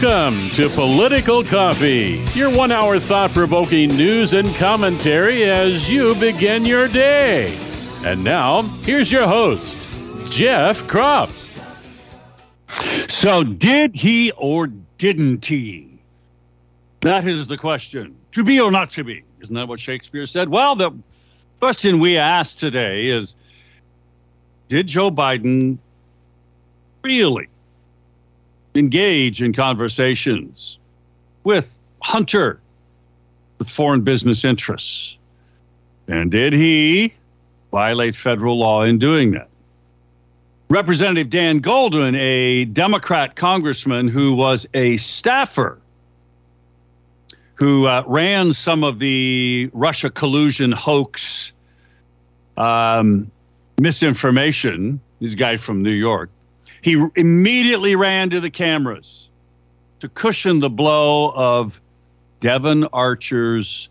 Welcome to Political Coffee, your one hour thought provoking news and commentary as you begin your day. And now, here's your host, Jeff Kropp. So, did he or didn't he? That is the question. To be or not to be? Isn't that what Shakespeare said? Well, the question we asked today is Did Joe Biden really engage in conversations with Hunter, with foreign business interests? And did he violate federal law in doing that? Representative Dan Goldman, a Democrat congressman who was a staffer who uh, ran some of the Russia collusion hoax um, misinformation, this guy from New York, he immediately ran to the cameras to cushion the blow of Devon Archer's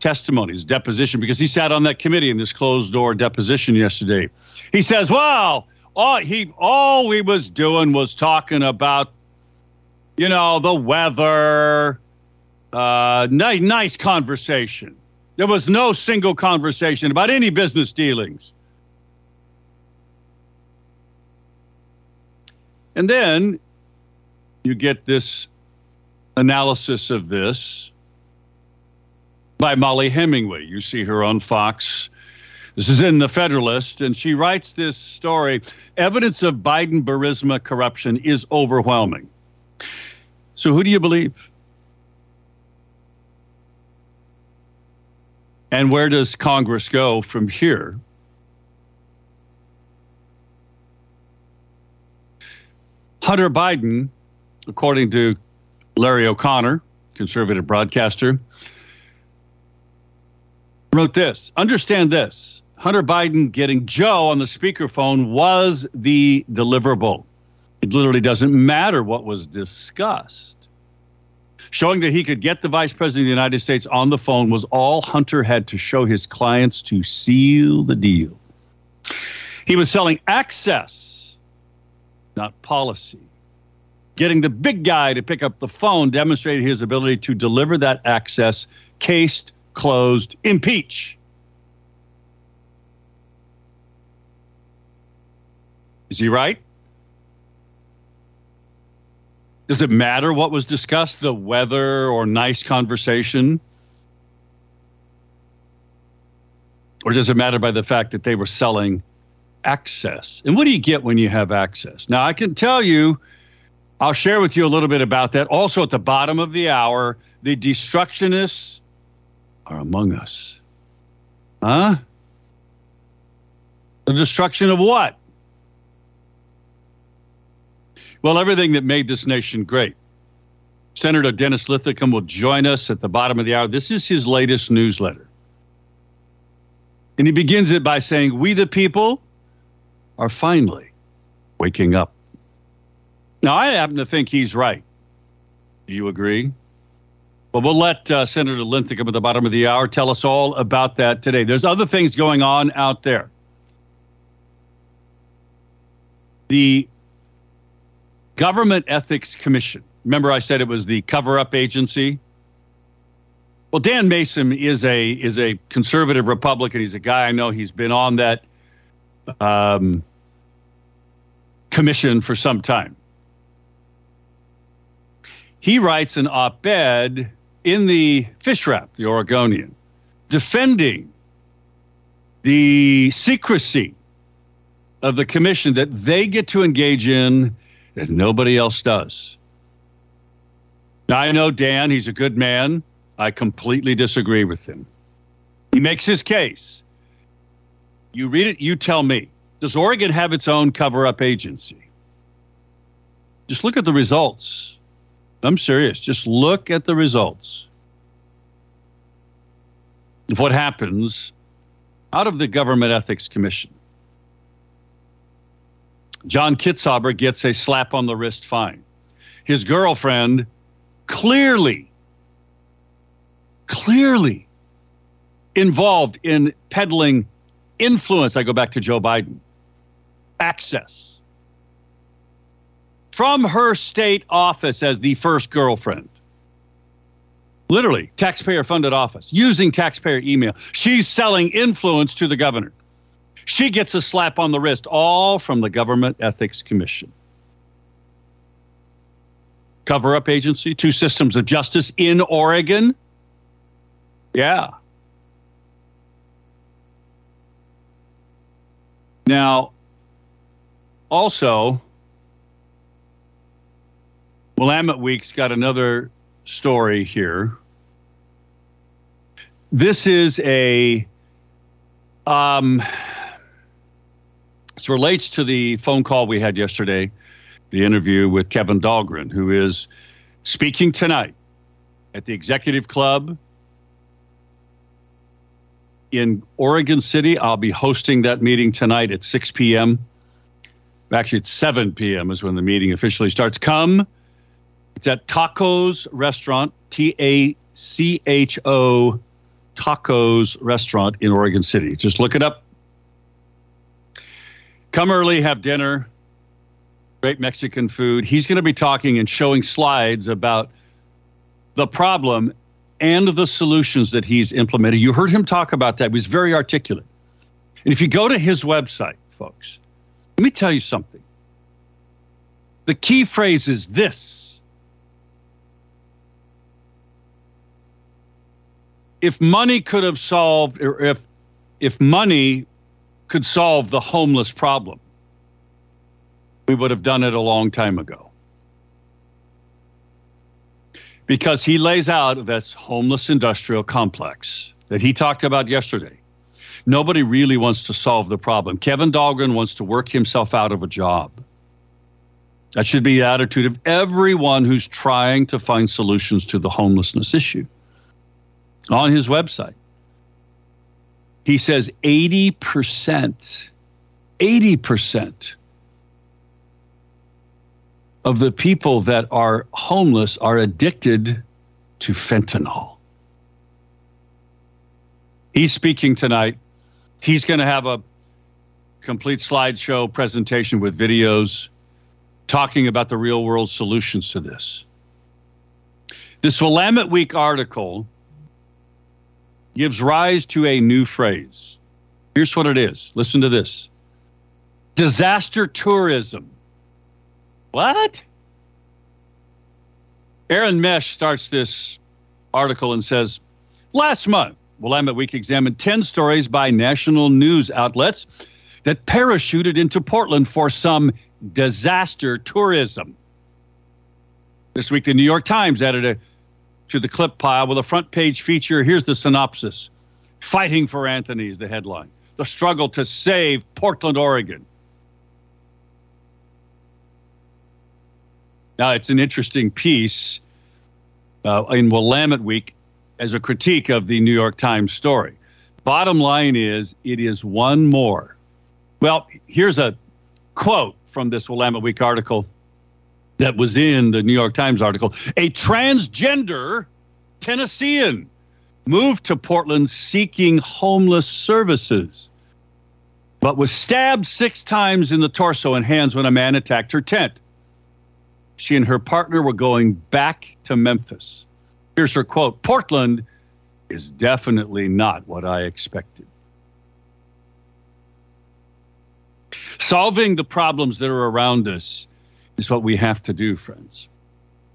testimony, his deposition, because he sat on that committee in this closed door deposition yesterday. He says, well, all he all he was doing was talking about, you know, the weather. Uh, nice conversation. There was no single conversation about any business dealings. And then you get this analysis of this by Mollie Hemingway. You see her on Fox. This is in the Federalist, and she writes this story Evidence of Biden Burisma corruption is overwhelming. So, who do you believe? And where does Congress go from here? Hunter Biden, according to Larry O'Connor, conservative broadcaster, wrote this Understand this Hunter Biden getting Joe on the speakerphone was the deliverable. It literally doesn't matter what was discussed. Showing that he could get the vice president of the United States on the phone was all Hunter had to show his clients to seal the deal. He was selling access not policy. Getting the big guy to pick up the phone demonstrated his ability to deliver that access, cased, closed, impeach. Is he right? Does it matter what was discussed, the weather or nice conversation? Or does it matter by the fact that they were selling access. And what do you get when you have access? Now, I can tell you, I'll share with you a little bit about that. Also, at the bottom of the hour, the destructionists are among us. Huh? The destruction of what? Well, everything that made this nation great. Senator Dennis Linthicum will join us at the bottom of the hour. This is his latest newsletter. And he begins it by saying, We the people are finally waking up. Now, I happen to think he's right. Do you agree? Well, we'll let uh, Senator Linthicum at the bottom of the hour tell us all about that today. There's other things going on out there. The Government Ethics Commission. Remember, I said it was the cover-up agency. Well, Dan Mason is a is a conservative Republican. He's a guy I know. He's been on that um, commission for some time. He writes an op ed in the Fish Wrap, the Oregonian, defending the secrecy of the commission that they get to engage in that nobody else does. Now, I know Dan, he's a good man. I completely disagree with him. He makes his case. You read it, you tell me. Does Oregon have its own cover up agency? Just look at the results. I'm serious. Just look at the results of what happens out of the Government Ethics Commission. John Kitzhaber gets a slap on the wrist fine. His girlfriend clearly, clearly involved in peddling influence. I go back to Joe Biden. Access. from her state office as the first girlfriend. Literally, taxpayer funded office, using taxpayer email. She's selling influence to the governor. She gets a slap on the wrist, all from the Government Ethics Commission. Cover up agency, two systems of justice in Oregon. Yeah. Now, also, Willamette Week's got another story here. This is a um, this relates to the phone call we had yesterday, the interview with Kevin Dahlgren, who is speaking tonight at the Executive Club in Oregon City. I'll be hosting that meeting tonight at 6 p.m. Actually, it's 7 p.m. is when the meeting officially starts. Come. It's at Tacos Restaurant, T A C H O Tacos Restaurant in Oregon City. Just look it up. Come early, have dinner. Great Mexican food. He's going to be talking and showing slides about the problem and the solutions that he's implemented. You heard him talk about that. He was very articulate. And if you go to his website, folks, let me tell you something. The key phrase is this if money could have solved, or if if money could solve the homeless problem, we would have done it a long time ago. Because he lays out this homeless industrial complex that he talked about yesterday. Nobody really wants to solve the problem. Kevin Dahlgren wants to work himself out of a job. That should be the attitude of everyone who's trying to find solutions to the homelessness issue on his website. He says 80%, 80% of the people that are homeless are addicted to fentanyl. He's speaking tonight. He's going to have a complete slideshow presentation with videos talking about the real world solutions to this. This Willamette Week article gives rise to a new phrase. Here's what it is listen to this disaster tourism. What? Aaron Mesh starts this article and says Last month, Willamette Week examined 10 stories by national news outlets that parachuted into Portland for some disaster tourism. This week, the New York Times added a to the clip pile with a front page feature. Here's the synopsis Fighting for Anthony is the headline. The struggle to save Portland, Oregon. Now, it's an interesting piece uh, in Willamette Week as a critique of the New York Times story. Bottom line is, it is one more. Well, here's a quote from this Willamette Week article that was in the New York Times article. A transgender Tennessean moved to Portland seeking homeless services, but was stabbed six times in the torso and hands when a man attacked her tent. She and her partner were going back to Memphis. Here's her quote Portland is definitely not what I expected. Solving the problems that are around us is what we have to do, friends.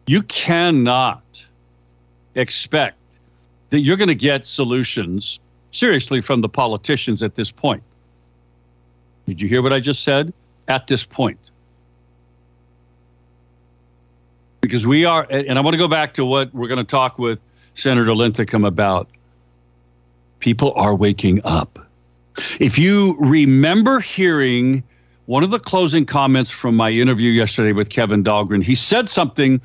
You cannot expect that you're going to get solutions seriously from the politicians at this point. Did you hear what I just said? At this point. Because we are, and I want to go back to what we're going to talk with Senator Linthicum about. People are waking up. If you remember hearing one of the closing comments from my interview yesterday with Kevin Dahlgren, he said something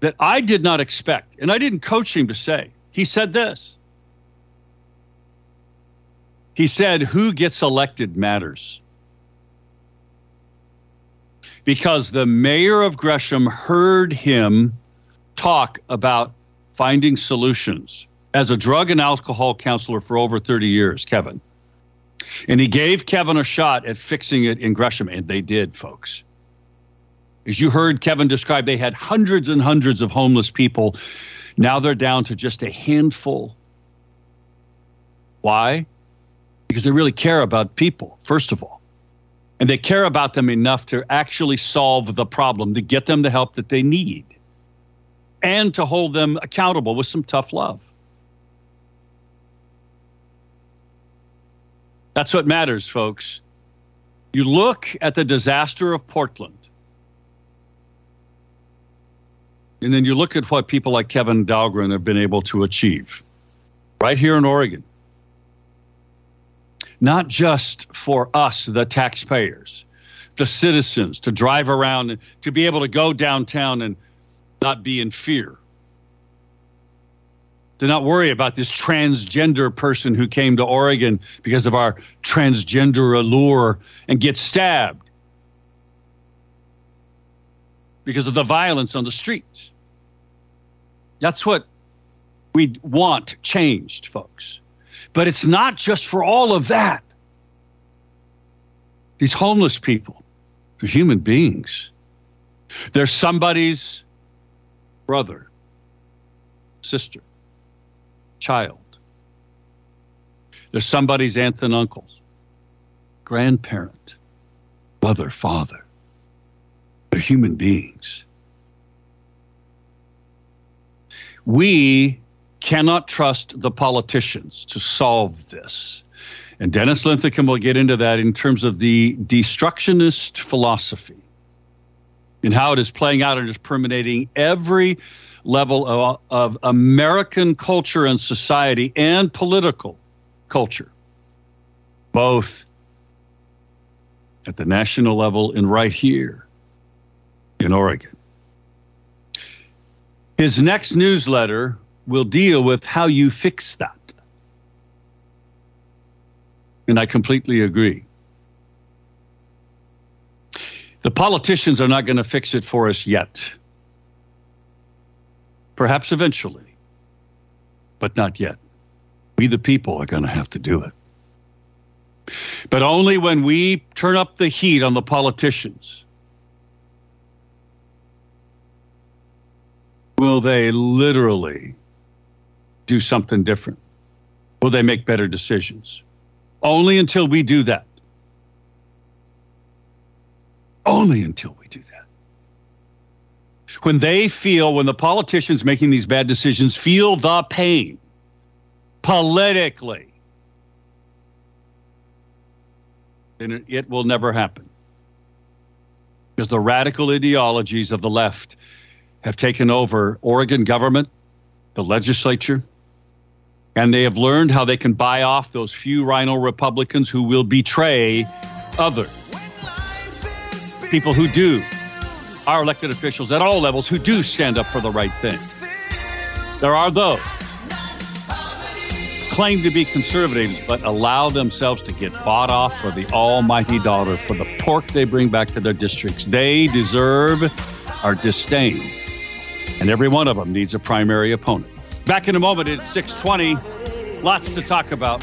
that I did not expect, and I didn't coach him to say. He said this. He said, Who gets elected matters. Because the mayor of Gresham heard him talk about finding solutions as a drug and alcohol counselor for over 30 years, Kevin. And he gave Kevin a shot at fixing it in Gresham, and they did, folks. As you heard Kevin describe, they had hundreds and hundreds of homeless people. Now they're down to just a handful. Why? Because they really care about people, first of all. And they care about them enough to actually solve the problem, to get them the help that they need, and to hold them accountable with some tough love. That's what matters, folks. You look at the disaster of Portland, and then you look at what people like Kevin Dahlgren have been able to achieve right here in Oregon. Not just for us, the taxpayers, the citizens, to drive around, to be able to go downtown and not be in fear to not worry about this transgender person who came to Oregon because of our transgender allure and get stabbed because of the violence on the streets. That's what we want changed, folks. But it's not just for all of that. These homeless people, they're human beings. They're somebody's brother, sister child. They're somebody's aunts and uncles, grandparent, mother, father. They're human beings. We cannot trust the politicians to solve this. And Dennis Linthicum will get into that in terms of the destructionist philosophy and how it is playing out and is permeating every level of, of American culture and society and political culture, both at the national level and right here in Oregon. His next newsletter will deal with how you fix that. And I completely agree. The politicians are not going to fix it for us yet. Perhaps eventually, but not yet. We, the people, are going to have to do it. But only when we turn up the heat on the politicians will they literally do something different. Will they make better decisions? Only until we do that. Only until we do that when they feel, when the politicians making these bad decisions feel the pain politically, then it will never happen. Because the radical ideologies of the left have taken over Oregon government, the legislature, and they have learned how they can buy off those few RINO Republicans who will betray other people who do our elected officials at all levels who do stand up for the right thing. There are those claim to be conservatives but allow themselves to get bought off for the almighty dollar for the pork they bring back to their districts. They deserve our disdain. And every one of them needs a primary opponent. Back in a moment, it's 620. Lots to talk about.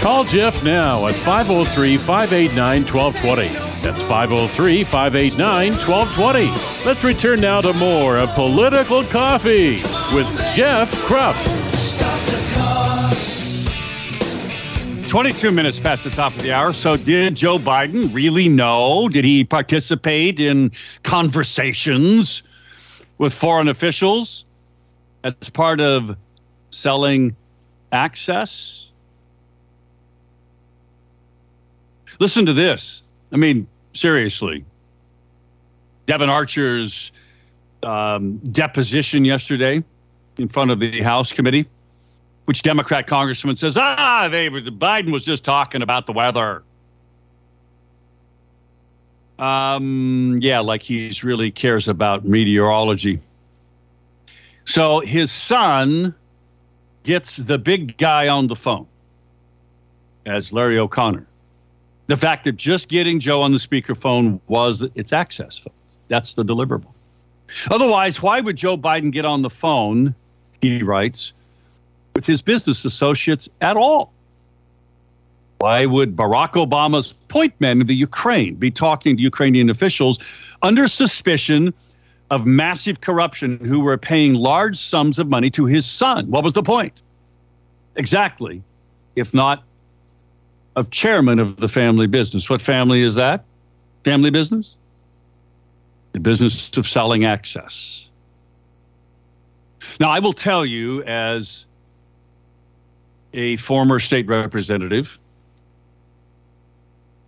Call Jeff now at 503 589 1220. That's 503 589 1220. Let's return now to more of Political Coffee with Jeff Kropp. 22 minutes past the top of the hour. So, did Joe Biden really know? Did he participate in conversations with foreign officials as part of selling access? Listen to this. I mean, seriously. Devon Archer's um, deposition yesterday in front of the House committee, which Democrat congressman says, ah, they, Biden was just talking about the weather. Um, yeah, like he's really cares about meteorology. So his son gets the big guy on the phone as Larry O'Connor. The fact that just getting Joe on the speakerphone was its access. That's the deliverable. Otherwise, why would Joe Biden get on the phone, he writes, with his business associates at all? Why would Barack Obama's point men of the Ukraine be talking to Ukrainian officials under suspicion of massive corruption who were paying large sums of money to his son? What was the point? Exactly, if not of chairman of the family business. What family is that? Family business? The business of selling access. Now, I will tell you, as a former state representative,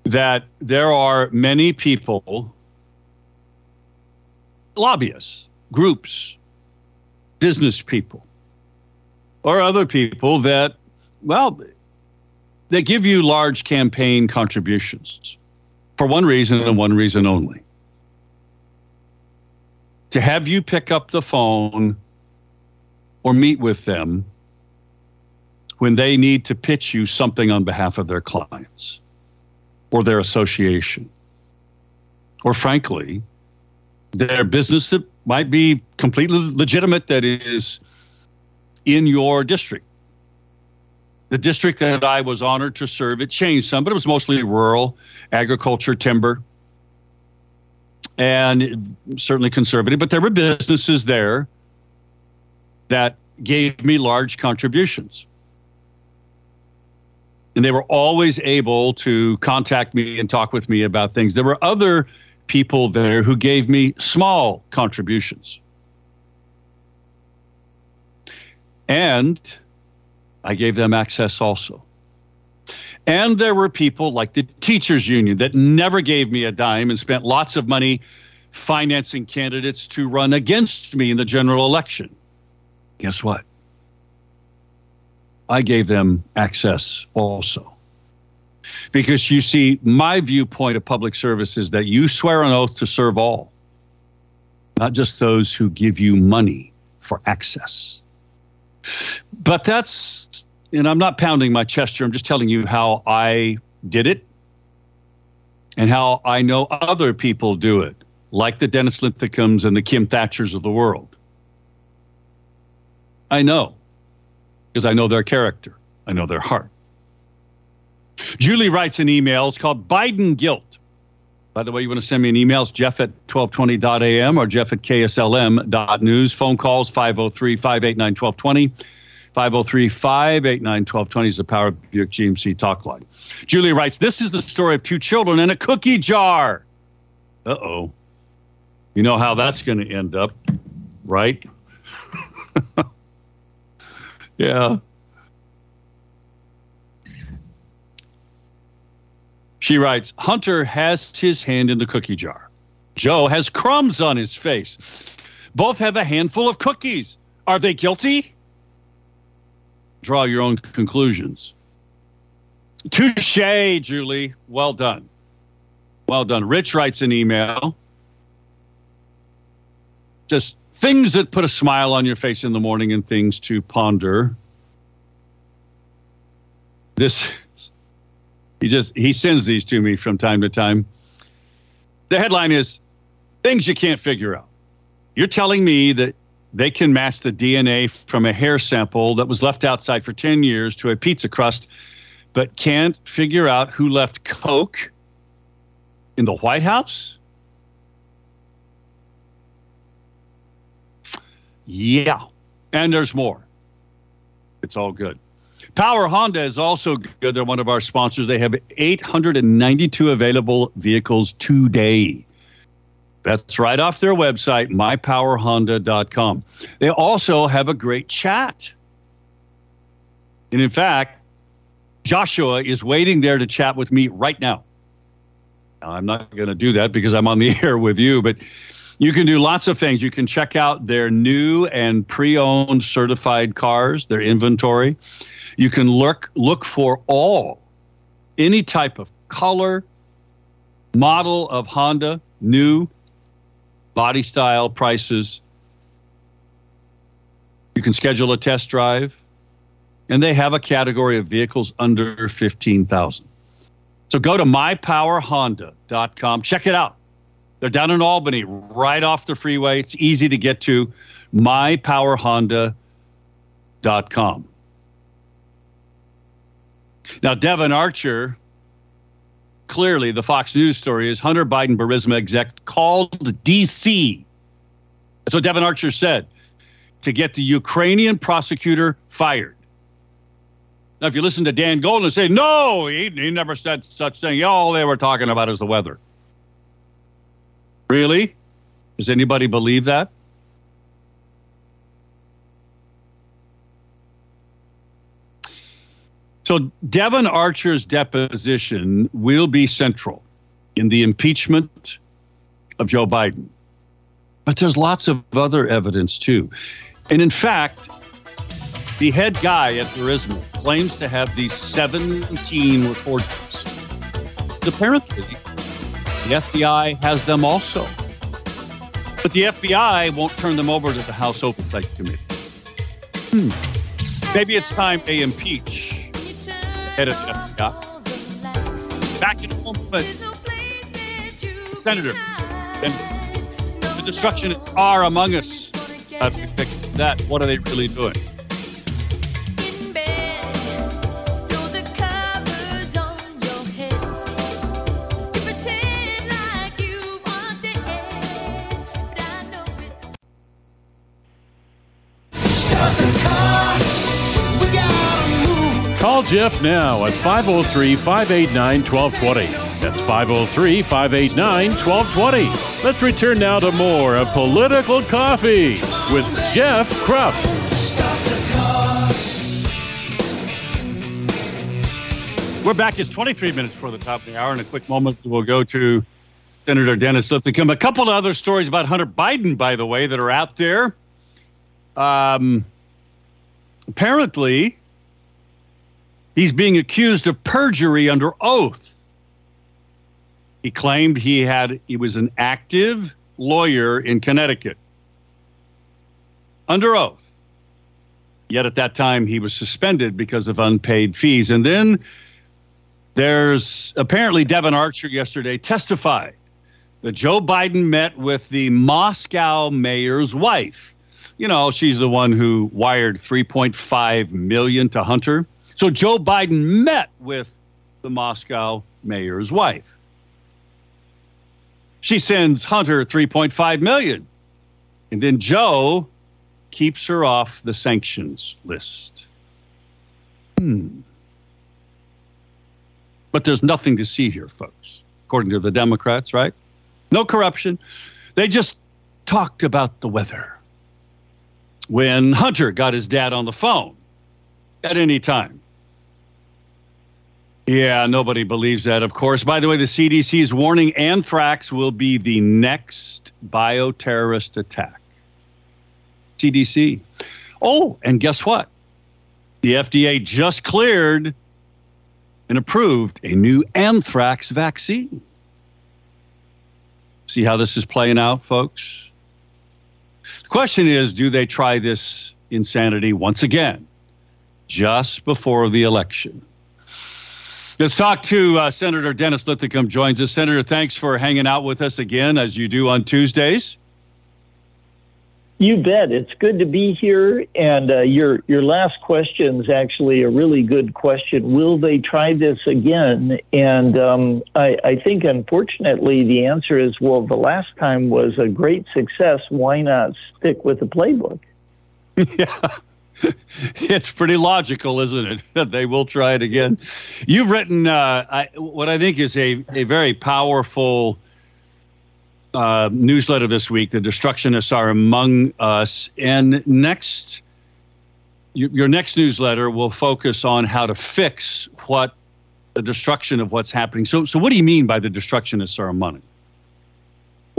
that there are many people, lobbyists, groups, business people, or other people that, well, they give you large campaign contributions for one reason and one reason only to have you pick up the phone or meet with them when they need to pitch you something on behalf of their clients or their association. Or frankly, their business that might be completely legitimate that is in your district. The district that I was honored to serve, it changed some, but it was mostly rural, agriculture, timber, and certainly conservative. But there were businesses there that gave me large contributions and they were always able to contact me and talk with me about things. There were other people there who gave me small contributions. And I gave them access also. And there were people like the teachers union that never gave me a dime and spent lots of money financing candidates to run against me in the general election. Guess what? I gave them access also. Because you see, my viewpoint of public service is that you swear an oath to serve all, not just those who give you money for access. But that's, and I'm not pounding my chest here, I'm just telling you how I did it and how I know other people do it, like the Dennis Linthicums and the Kim Thatchers of the world. I know because I know their character, I know their heart. Julie writes an email. It's called Biden Guilt. By the way, you want to send me an email? It's jeff at 1220.am or jeff at kslm.news. Phone calls 503 589 1220. 503 589 1220 is the Power of Buick GMC talk line. Julie writes This is the story of two children in a cookie jar. Uh oh. You know how that's going to end up, right? Yeah. She writes Hunter has his hand in the cookie jar. Joe has crumbs on his face. Both have a handful of cookies. Are they guilty? Draw your own conclusions. Touche, Julie. Well done. Well done. Rich writes an email. Just things that put a smile on your face in the morning and things to ponder. This he just he sends these to me from time to time. The headline is things you can't figure out. You're telling me that they can match the DNA from a hair sample that was left outside for 10 years to a pizza crust, but can't figure out who left Coke in the White House? Yeah. And there's more. It's all good. Power Honda is also good. They're one of our sponsors. They have 892 available vehicles today. That's right off their website, mypowerhonda.com. They also have a great chat. And in fact, Joshua is waiting there to chat with me right now. now I'm not going to do that because I'm on the air with you, but you can do lots of things. You can check out their new and pre-owned certified cars, their inventory. You can look look for all any type of color, model of Honda, new, body style, prices. You can schedule a test drive. and they have a category of vehicles under 15,000. So go to mypowerhonda.com. Check it out. They're down in Albany, right off the freeway. It's easy to get to. mypowerhonda.com. Now, Devon Archer, clearly the Fox News story is Hunter Biden Burisma exec called D.C. That's what Devon Archer said to get the Ukrainian prosecutor fired. Now, if you listen to Dan Golden say, no, he, he never said such thing. All they were talking about is the weather. Really? Does anybody believe that? So, Devon Archer's deposition will be central in the impeachment of Joe Biden. But there's lots of other evidence too. And in fact, the head guy at Burisma claims to have these 17 recordings. Apparently, the FBI has them also. But the FBI won't turn them over to the House Oversight Committee. Hmm. Maybe it's time they impeach head of the FBI. Back in moment, the senator the destruction are among us. That's that. What are they really doing? Jeff now at 503 589 1220. That's 503 589 1220. Let's return now to more of Political Coffee with Jeff Kropp. We're back. It's 23 minutes before the top of the hour. In a quick moment, we'll go to Senator Dennis Linthicum. A couple of other stories about Hunter Biden, by the way, that are out there. Um, apparently, He's being accused of perjury under oath. He claimed he had he was an active lawyer in Connecticut under oath. Yet at that time he was suspended because of unpaid fees. And then there's apparently Devon Archer yesterday testified that Joe Biden met with the Moscow mayor's wife. You know, she's the one who wired 3.5 million to Hunter. So Joe Biden met with the Moscow mayor's wife. She sends Hunter 3.5 million. And then Joe keeps her off the sanctions list. Hmm. But there's nothing to see here, folks, according to the Democrats, right? No corruption. They just talked about the weather. When Hunter got his dad on the phone at any time, yeah, nobody believes that, of course. By the way, the CDC is warning anthrax will be the next bioterrorist attack. CDC. Oh, and guess what? The FDA just cleared and approved a new anthrax vaccine. See how this is playing out, folks? The question is do they try this insanity once again, just before the election? Let's talk to uh, Senator Dennis Linthicum joins us. Senator, thanks for hanging out with us again, as you do on Tuesdays. You bet. It's good to be here. And uh, your your last question is actually a really good question. Will they try this again? And um, I, I think, unfortunately, the answer is well. The last time was a great success. Why not stick with the playbook? Yeah. it's pretty logical, isn't it? they will try it again. You've written uh, I, what I think is a, a very powerful uh, newsletter this week. The destructionists are among us. And next, your next newsletter will focus on how to fix what the destruction of what's happening. So, so what do you mean by the destructionists are among us?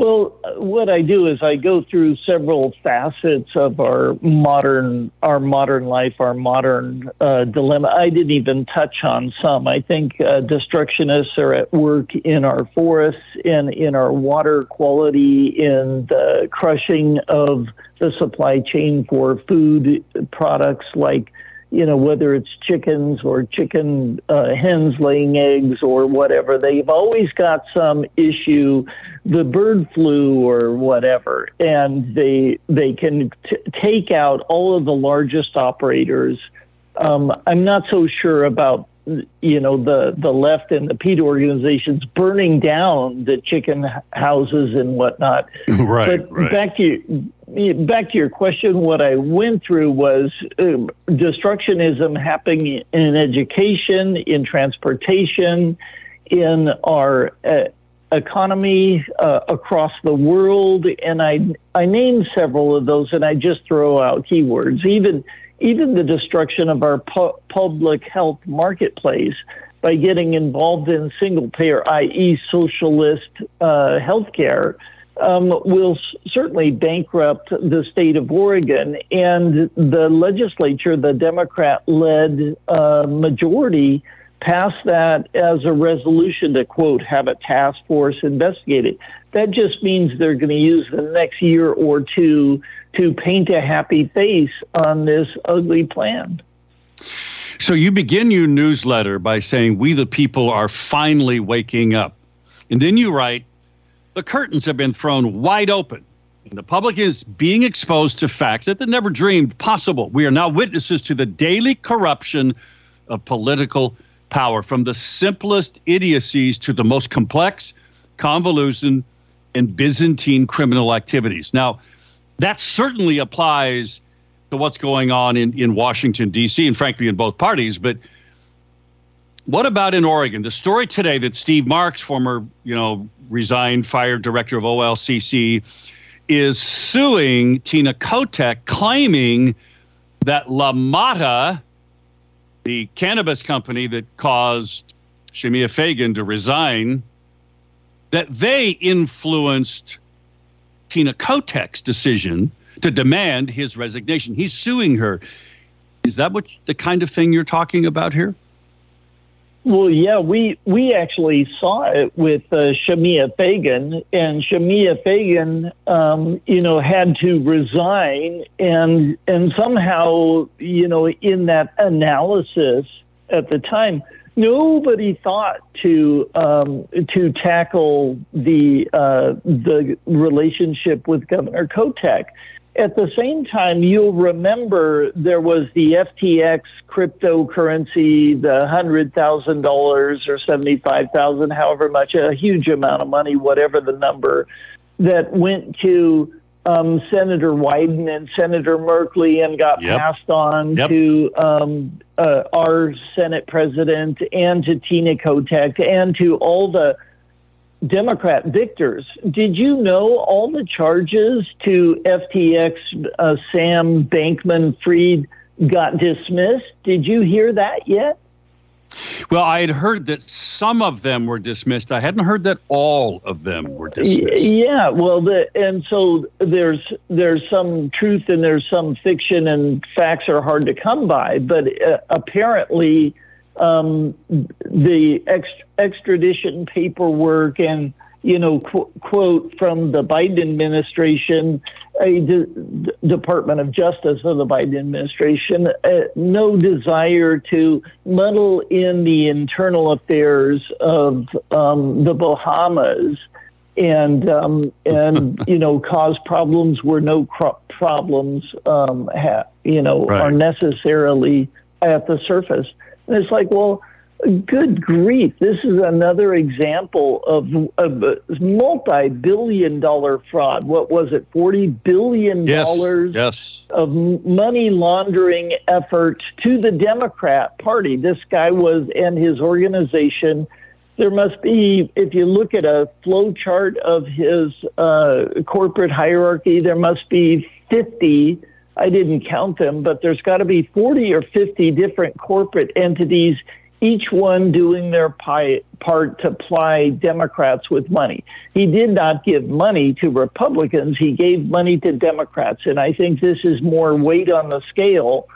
Well, what I do is I go through several facets of our modern our modern life, our modern uh, dilemma. I didn't even touch on some. I think uh, destructionists are at work in our forests, in in our water quality, in the crushing of the supply chain for food products like you know, whether it's chickens or chicken uh, hens laying eggs or whatever, they've always got some issue, the bird flu or whatever, and they they can t- take out all of the largest operators. Um, I'm not so sure about you know the the left and the PETA organizations burning down the chicken houses and whatnot. right. But right. back to you, back to your question, what I went through was uh, destructionism happening in education, in transportation, in our uh, economy uh, across the world, and I I named several of those, and I just throw out keywords, even even the destruction of our pu- public health marketplace by getting involved in single payer, i.e., socialist uh, healthcare, um, will certainly bankrupt the state of Oregon. And the legislature, the Democrat led uh, majority, passed that as a resolution to, quote, have a task force investigate it. That just means they're going to use the next year or two to paint a happy face on this ugly plan. So you begin your newsletter by saying, We the people are finally waking up. And then you write, The curtains have been thrown wide open. And the public is being exposed to facts that they never dreamed possible. We are now witnesses to the daily corruption of political power, from the simplest idiocies to the most complex, convoluted, and Byzantine criminal activities. Now, that certainly applies to what's going on in, in Washington, D.C., and frankly, in both parties. But what about in Oregon? The story today that Steve Marks, former, you know, resigned, fired director of OLCC, is suing Tina Kotek, claiming that La Mota, the cannabis company that caused Shemia Fagan to resign, that they influenced Tina Kotek's decision to demand his resignation. He's suing her. Is that what the kind of thing you're talking about here? Well, yeah, we we actually saw it with uh, Shemia Fagan, and Shemia Fagan, um, you know, had to resign, and and somehow, you know, in that analysis at the time, nobody thought to um, to tackle the uh, the relationship with Governor Kotek. At the same time, you'll remember there was the FTX cryptocurrency, the hundred thousand dollars or seventy five thousand, however much, a huge amount of money, whatever the number, that went to um, Senator Wyden and Senator Merkley and got Yep. passed on Yep. to um, uh, our Senate president and to Tina Kotek and to all the Democrat victors. Did you know all the charges to FTX uh, Sam Bankman Fried got dismissed? Did you hear that yet? Well, I had heard that some of them were dismissed. I hadn't heard that all of them were dismissed. Yeah, well, the, and so there's there's some truth and there's some fiction, and facts are hard to come by. But uh, apparently, um, the ex- extradition paperwork and you know qu- quote from the Biden administration, a D- D- Department of Justice of the Biden administration, uh, no desire to muddle in the internal affairs of um, the Bahamas and um, and you know cause problems where no cro- problems um, ha- you know Right. are necessarily at the surface. And it's like, well, good grief, this is another example of, of a multi-billion-dollar fraud. What was it? Forty billion Yes. dollars Yes. of money laundering effort to the Democrat Party. This guy was, and his organization. There must be, if you look at a flow chart of his uh, corporate hierarchy, there must be 50. I didn't count them, but there's got to be 40 or 50 different corporate entities, each one doing their part to ply Democrats with money. He did not give money to Republicans, he gave money to Democrats. And I think this is more weight on the scale.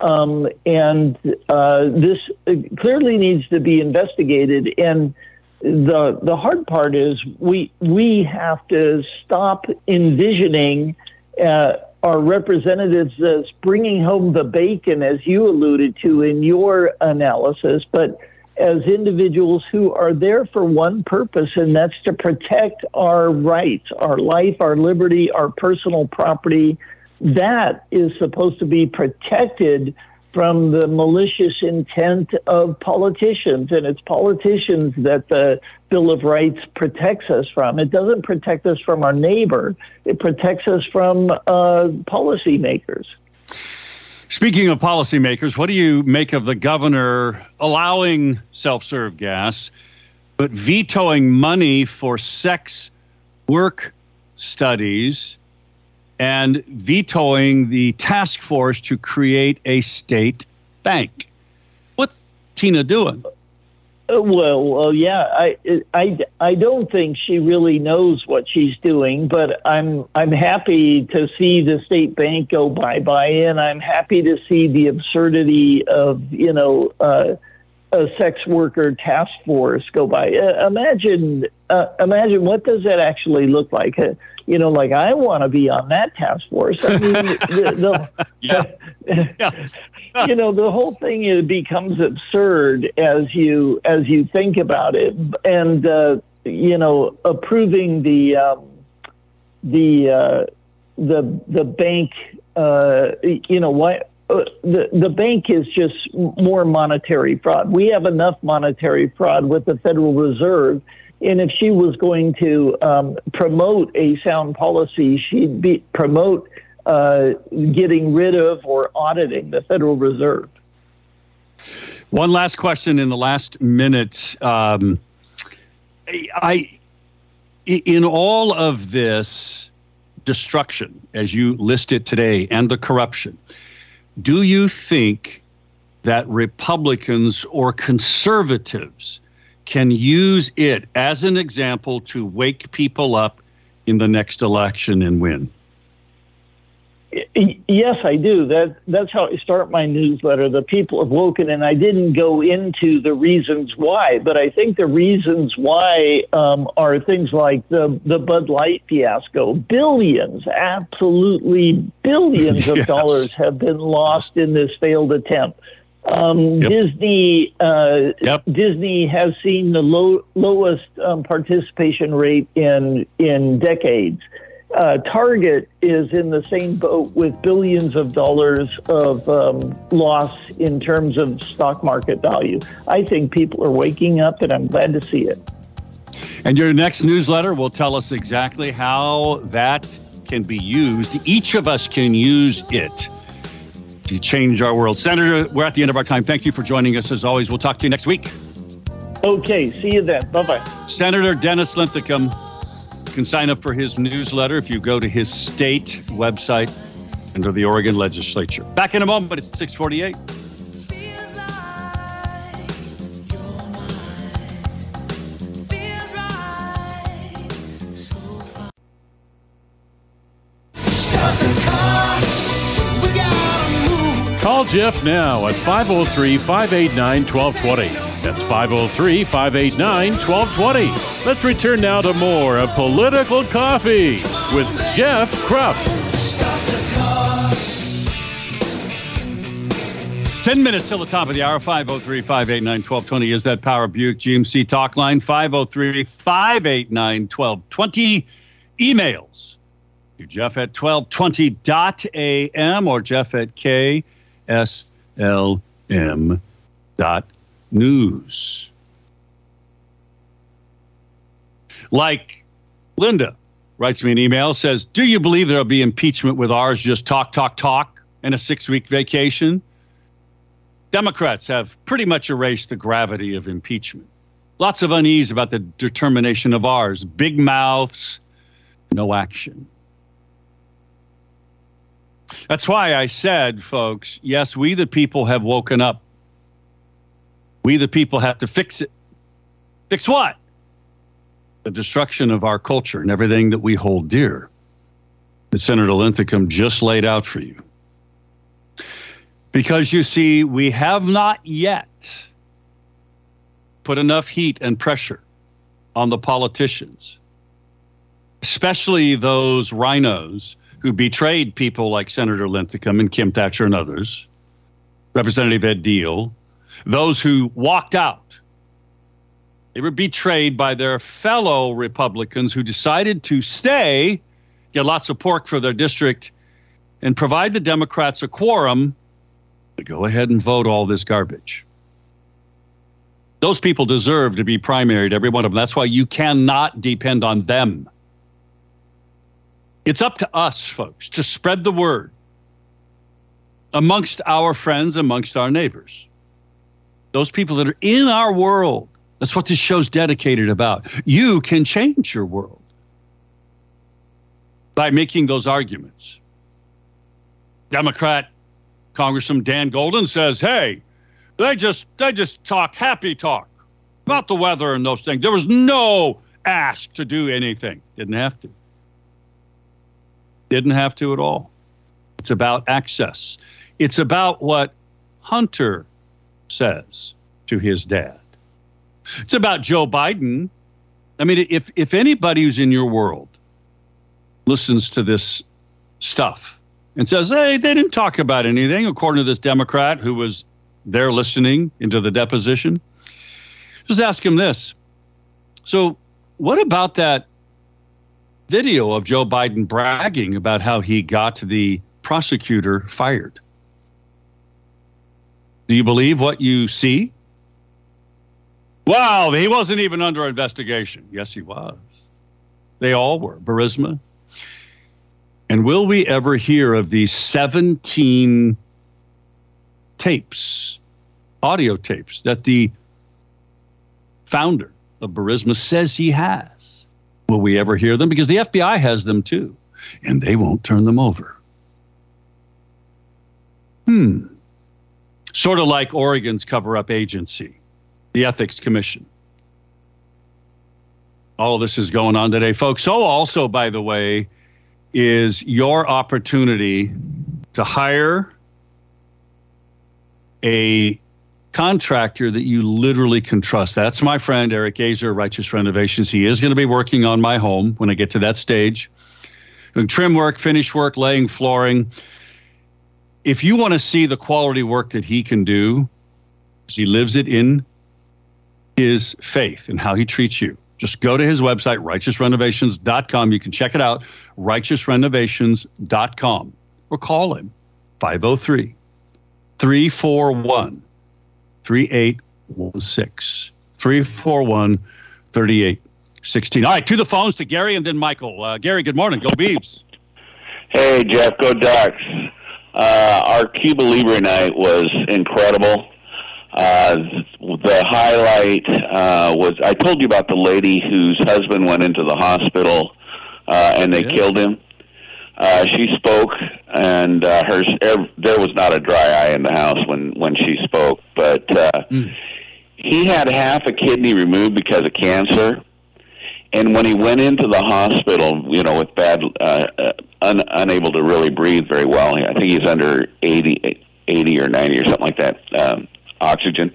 Um, and uh, this uh, clearly needs to be investigated. And the the hard part is we we have to stop envisioning uh, are representatives as bringing home the bacon, as you alluded to in your analysis, but as individuals who are there for one purpose, and that's to protect our rights, our life, our liberty, our personal property. That is supposed to be protected from the malicious intent of politicians. And it's politicians that the Bill of Rights protects us from. It doesn't protect us from our neighbor, it protects us from uh, policymakers. Speaking of policymakers, what do you make of the governor allowing self serve gas, but vetoing money for sex work studies and vetoing the task force to create a state bank? What's Tina doing? Uh, well, well, yeah, I, I, I don't think she really knows what she's doing, but I'm, I'm happy to see the state bank go bye bye, and I'm happy to see the absurdity of, you know, uh, a sex worker task force go by. Uh, imagine, uh, imagine what does that actually look like? You know, like I want to be on that task force. I mean, the, the, yeah. you know, the whole thing it becomes absurd as you as you think about it, and uh, you know, approving the um, the uh, the the bank. Uh, you know what? Uh, the the bank is just more monetary fraud. We have enough monetary fraud with the Federal Reserve and if she was going to um, promote a sound policy, she'd be promote uh, getting rid of or auditing the Federal Reserve. One last question in the last minute. Um, I, in all of this destruction, as you list it today, and the corruption, do you think that Republicans or conservatives can use it as an example to wake people up in the next election and win? Yes, I do. That that's how I start my newsletter. The people have woken, and I didn't go into the reasons why, but I think the reasons why um, are things like the the Bud Light fiasco. Billions, absolutely billions of yes. dollars have been lost in this failed attempt. Um, yep. Disney uh, yep. Disney has seen the low, lowest um, participation rate in in decades. Uh, Target is in the same boat with billions of dollars of um, loss in terms of stock market value. I think people are waking up, and I'm glad to see it. And your next newsletter will tell us exactly how that can be used. Each of us can use it to change our world. Senator, we're at the end of our time. Thank you for joining us. As always, we'll talk to you next week. Okay, see you then. Bye bye. Senator Dennis Linthicum can sign up for his newsletter if you go to his state website under the Oregon legislature. Back in a moment, it's 648. Call Jeff now at 503 589 1220. That's 503 589 1220. Let's return now to more of Political Coffee with Jeff Kropp. 10 minutes till the top of the hour, 503 589 1220 is that Power Buick GMC talk line, 503 589 1220. Emails to Jeff at 1220.am or Jeff at K slm dot news. Like Linda writes me an email, says, Do you believe there'll be impeachment with ours just talk, talk, talk and a six week vacation? Democrats have pretty much erased the gravity of impeachment. Lots of unease about the determination of ours. Big mouths, no action. That's why I said, folks, yes, we the people have woken up. We the people have to fix it. Fix what? The destruction of our culture and everything that we hold dear that Senator Linthicum just laid out for you. Because you see, we have not yet put enough heat and pressure on the politicians, especially those RINOs who betrayed people like Senator Linthicum and Kim Thatcher and others, Representative Ed Diehl, those who walked out. They were betrayed by their fellow Republicans who decided to stay, get lots of pork for their district, and provide the Democrats a quorum to go ahead and vote all this garbage. Those people deserve to be primaried, every one of them. That's why you cannot depend on them. It's up to us, folks, to spread the word amongst our friends, amongst our neighbors. Those people that are in our world. That's what this show's dedicated about. You can change your world by making those arguments. Democrat Congressman Dan Golden says, "Hey, they just they just talked happy talk about the weather and those things. There was no ask to do anything. Didn't have to. Didn't have to at all. It's about access. It's about what Hunter says to his dad. It's about Joe Biden. I mean, if if anybody who's in your world listens to this stuff and says, "Hey, they didn't talk about anything," according to this Democrat who was there listening into the deposition, just ask him this. So, what about that video of Joe Biden bragging about how he got the prosecutor fired? Do you believe what you see? Wow, he wasn't even under investigation. Yes, he was. They all were. Burisma. And will we ever hear of these 17 tapes, audio tapes, that the founder of Burisma says he has? Will we ever hear them? Because the FBI has them too, and they won't turn them over. Hmm. Sort of like Oregon's cover up agency, the Ethics Commission. All of this is going on today, folks. So, also, by the way, is your opportunity to hire a contractor that you literally can trust. That's my friend Eric Azer, Righteous Renovations. He is going to be working on my home when I get to that stage. Doing trim work, finish work, laying flooring. If you want to see the quality work that he can do, he lives it in his faith and how he treats you. Just go to his website, righteousrenovations.com. You can check it out, righteousrenovations.com, or call him 503 341 3816. 341 3816. All right, to the phones to Gary and then Michael. Uh, Gary, good morning. Go Beavs. Hey, Jeff, go Ducks. Uh, our Cuba Libre night was incredible. Uh, the highlight uh, was I told you about the lady whose husband went into the hospital uh, and they killed him. Uh, she spoke, and uh, her er, there was not a dry eye in the house when when she spoke. But uh, mm. he had half a kidney removed because of cancer, and when he went into the hospital, you know, with bad, uh, uh, un, unable to really breathe very well. I think he's under 80, 80 or ninety or something like that. Um, oxygen,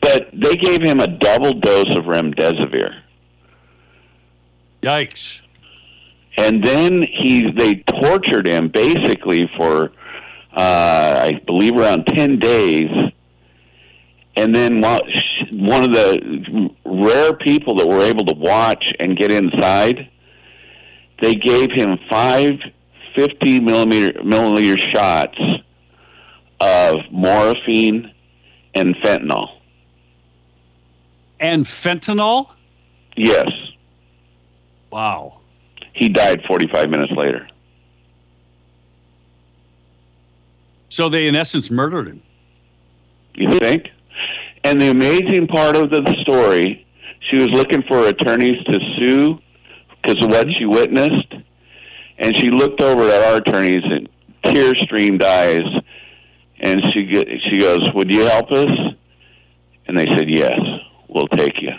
but they gave him a double dose of remdesivir. Yikes! And then he they tortured him basically for uh, I believe around ten days. And then one of the rare people that were able to watch and get inside, they gave him five 50 millimeter milliliter shots of morphine and fentanyl. And fentanyl? Yes. Wow. He died 45 minutes later. So they, in essence, murdered him. You think? And the amazing part of the story, she was looking for attorneys to sue because of what she witnessed. And she looked over at our attorneys and tear streamed eyes and she she goes, "Would you help us?" And they said, "Yes, we'll take you."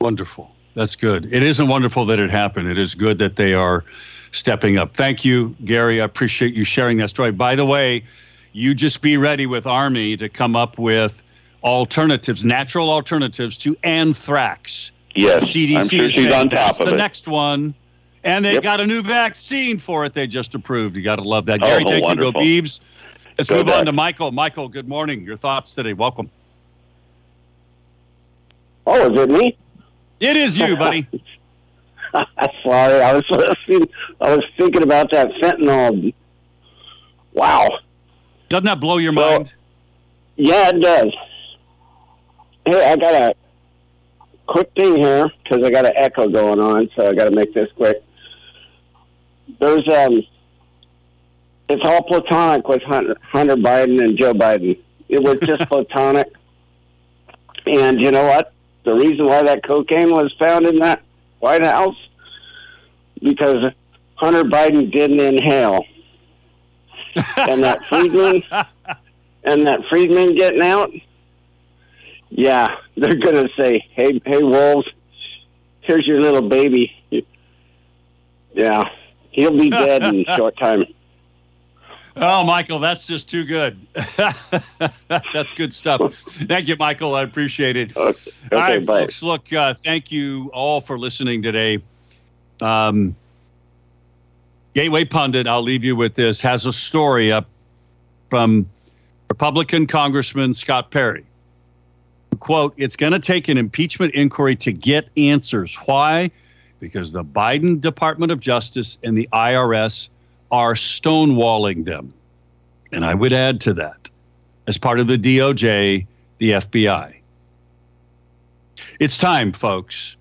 Wonderful. That's good. It isn't wonderful that it happened. It is good that they are stepping up. Thank you, Gary. I appreciate you sharing that story. By the way, you just be ready with Army to come up with alternatives, natural alternatives to anthrax. Yes, CDC I'm sure she's on top of the it. next one And they Yep. got a new vaccine for it they just approved. You got to love that. Oh, Gary, thank wonderful. you. Go Beavs. Let's Go move on to Michael. Michael, good morning. Your thoughts today. Welcome. Oh, is it me? It is you, buddy. Sorry, I was listening. I was thinking about that fentanyl. Wow. Doesn't that blow your Well- mind? Yeah, it does. Hey, I got a quick thing here because I got an echo going on, so I got to make this quick. There's um, it's all platonic with Hunter, Hunter Biden and Joe Biden. It was just platonic, and you know what? The reason why that cocaine was found in that White House because Hunter Biden didn't inhale, and that Friedman and that Friedman getting out, yeah, they're gonna say, "Hey, hey, wolves, here's your little baby." Yeah, he'll be dead in a short time. Oh, Michael, that's just too good. that's good stuff. Thank you, Michael. I appreciate it. Okay, all right, bye. folks. Look, uh, thank you all for listening today. Um, Gateway Pundit, I'll leave you with this, has a story up from Republican Congressman Scott Perry. Quote, it's going to take an impeachment inquiry to get answers. Why? Because the Biden Department of Justice and the IRS are stonewalling them. And I would add to that, as part of the DOJ, the FBI. It's time, folks.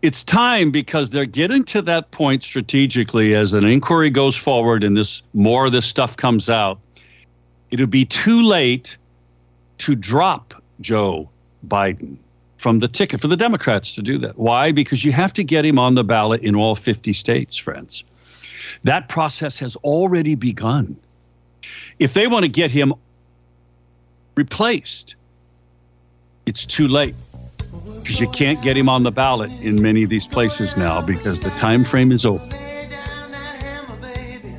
It's time because they're getting to that point strategically as an inquiry goes forward and this more of this stuff comes out. It'll be too late to drop Joe Biden from the ticket for the Democrats to do that. Why? Because you have to get him on the ballot in all 50 states, friends. That process has already begun. If they want to get him replaced, it's too late because you can't get him on the ballot in many of these places now because the time frame is over.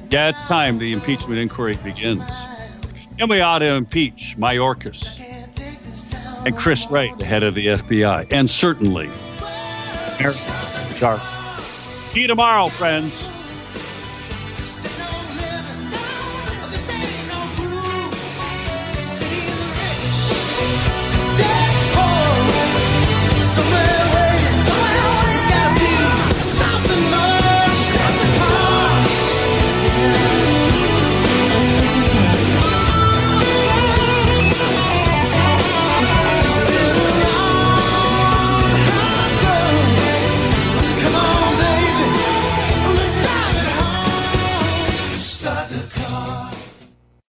Yeah, it's time the impeachment inquiry begins. And we ought to impeach Mayorkas and Chris Wray, the head of the FBI, and certainly Eric Sharp. See you tomorrow, friends.